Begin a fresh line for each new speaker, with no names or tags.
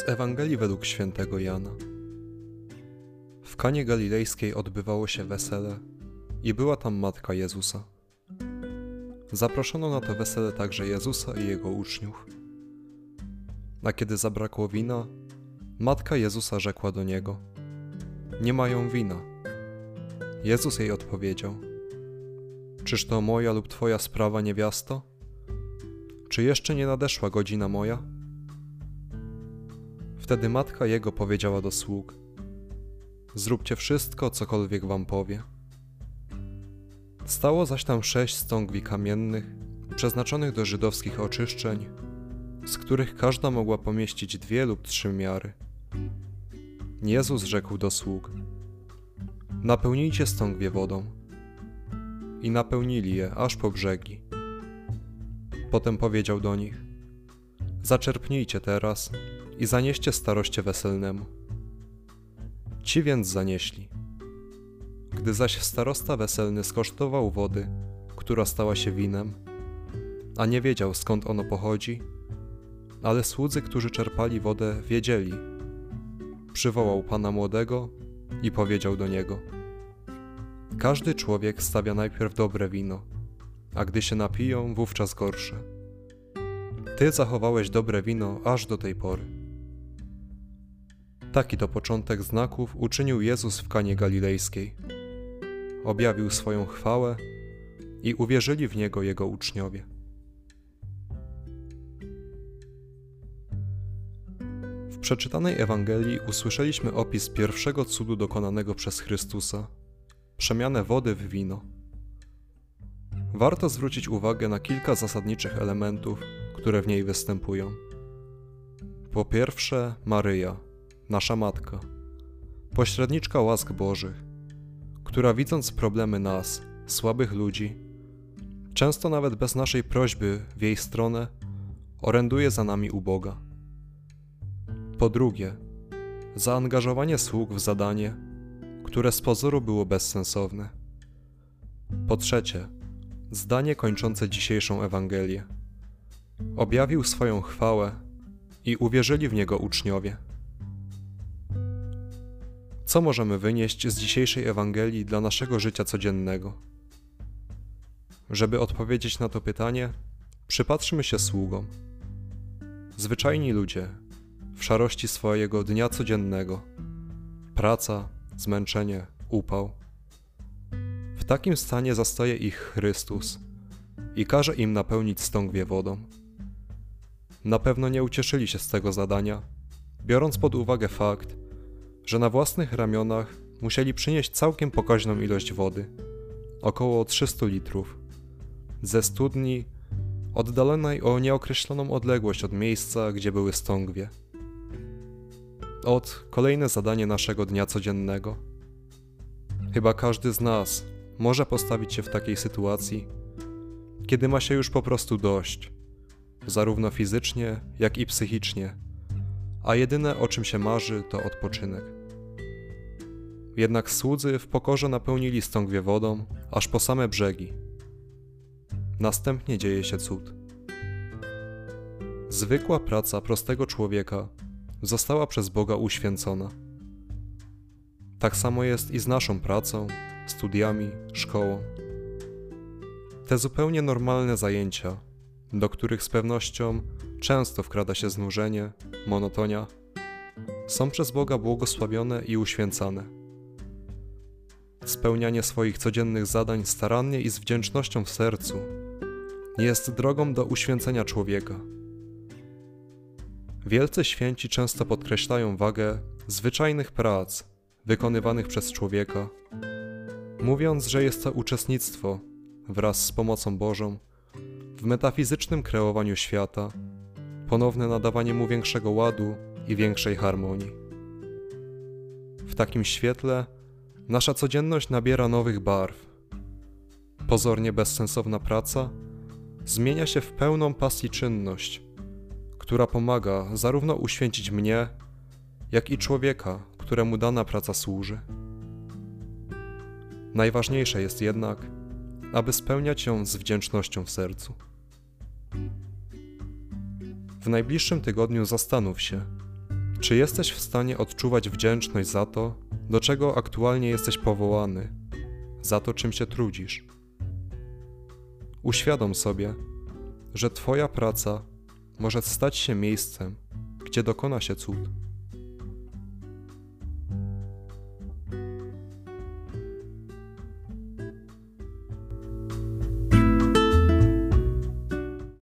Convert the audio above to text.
Z Ewangelii według świętego Jana. W Kanie Galilejskiej odbywało się wesele i była tam matka Jezusa. Zaproszono na to wesele także Jezusa i jego uczniów. A kiedy zabrakło wina, matka Jezusa rzekła do niego: Nie mają wina. Jezus jej odpowiedział: Czyż to moja lub twoja sprawa, niewiasto? Czy jeszcze nie nadeszła godzina moja? Wtedy matka jego powiedziała do sług: Zróbcie wszystko, cokolwiek wam powie. Stało zaś tam sześć stągwi kamiennych, przeznaczonych do żydowskich oczyszczeń, z których każda mogła pomieścić dwie lub trzy miary. Jezus rzekł do sług: Napełnijcie stągwie wodą. I napełnili je aż po brzegi. Potem powiedział do nich: Zaczerpnijcie teraz i zanieście staroście weselnemu. Ci więc zanieśli. Gdy zaś starosta weselny skosztował wody, która stała się winem, a nie wiedział skąd ono pochodzi, ale słudzy, którzy czerpali wodę, wiedzieli. Przywołał pana młodego i powiedział do niego: Każdy człowiek stawia najpierw dobre wino, a gdy się napiją, wówczas gorsze. Ty zachowałeś dobre wino aż do tej pory. Taki to początek znaków uczynił Jezus w Kanie Galilejskiej. Objawił swoją chwałę i uwierzyli w Niego Jego uczniowie. W przeczytanej Ewangelii usłyszeliśmy opis pierwszego cudu dokonanego przez Chrystusa przemianę wody w wino. Warto zwrócić uwagę na kilka zasadniczych elementów, które w niej występują. Po pierwsze, Maryja nasza matka, pośredniczka łask Bożych, która widząc problemy nas, słabych ludzi, często nawet bez naszej prośby w jej stronę, oręduje za nami u Boga. Po drugie, zaangażowanie sług w zadanie, które z pozoru było bezsensowne. Po trzecie, zdanie kończące dzisiejszą Ewangelię. Objawił swoją chwałę i uwierzyli w niego uczniowie. Co możemy wynieść z dzisiejszej Ewangelii dla naszego życia codziennego? Żeby odpowiedzieć na to pytanie, przypatrzmy się sługom. Zwyczajni ludzie, w szarości swojego dnia codziennego, praca, zmęczenie, upał. W takim stanie zastaje ich Chrystus i każe im napełnić stągwie wodą. Na pewno nie ucieszyli się z tego zadania, biorąc pod uwagę fakt, że na własnych ramionach musieli przynieść całkiem pokaźną ilość wody około 300 litrów ze studni oddalonej o nieokreśloną odległość od miejsca, gdzie były stągwie. Od kolejne zadanie naszego dnia codziennego. Chyba każdy z nas może postawić się w takiej sytuacji, kiedy ma się już po prostu dość, zarówno fizycznie, jak i psychicznie, a jedyne o czym się marzy to odpoczynek. Jednak słudzy w pokorze napełnili stągwie wodą, aż po same brzegi. Następnie dzieje się cud. Zwykła praca prostego człowieka została przez Boga uświęcona. Tak samo jest i z naszą pracą, studiami, szkołą. Te zupełnie normalne zajęcia, do których z pewnością często wkrada się znużenie, monotonia, są przez Boga błogosławione i uświęcane spełnianie swoich codziennych zadań starannie i z wdzięcznością w sercu jest drogą do uświęcenia człowieka. Wielcy święci często podkreślają wagę zwyczajnych prac wykonywanych przez człowieka, mówiąc, że jest to uczestnictwo wraz z pomocą Bożą w metafizycznym kreowaniu świata, ponowne nadawanie mu większego ładu i większej harmonii. W takim świetle Nasza codzienność nabiera nowych barw. Pozornie bezsensowna praca zmienia się w pełną pasji czynność, która pomaga zarówno uświęcić mnie, jak i człowieka, któremu dana praca służy. Najważniejsze jest jednak, aby spełniać ją z wdzięcznością w sercu. W najbliższym tygodniu zastanów się, Czy jesteś w stanie odczuwać wdzięczność za to, do czego aktualnie jesteś powołany, za to, czym się trudzisz? Uświadom sobie, że Twoja praca może stać się miejscem, gdzie dokona się cud.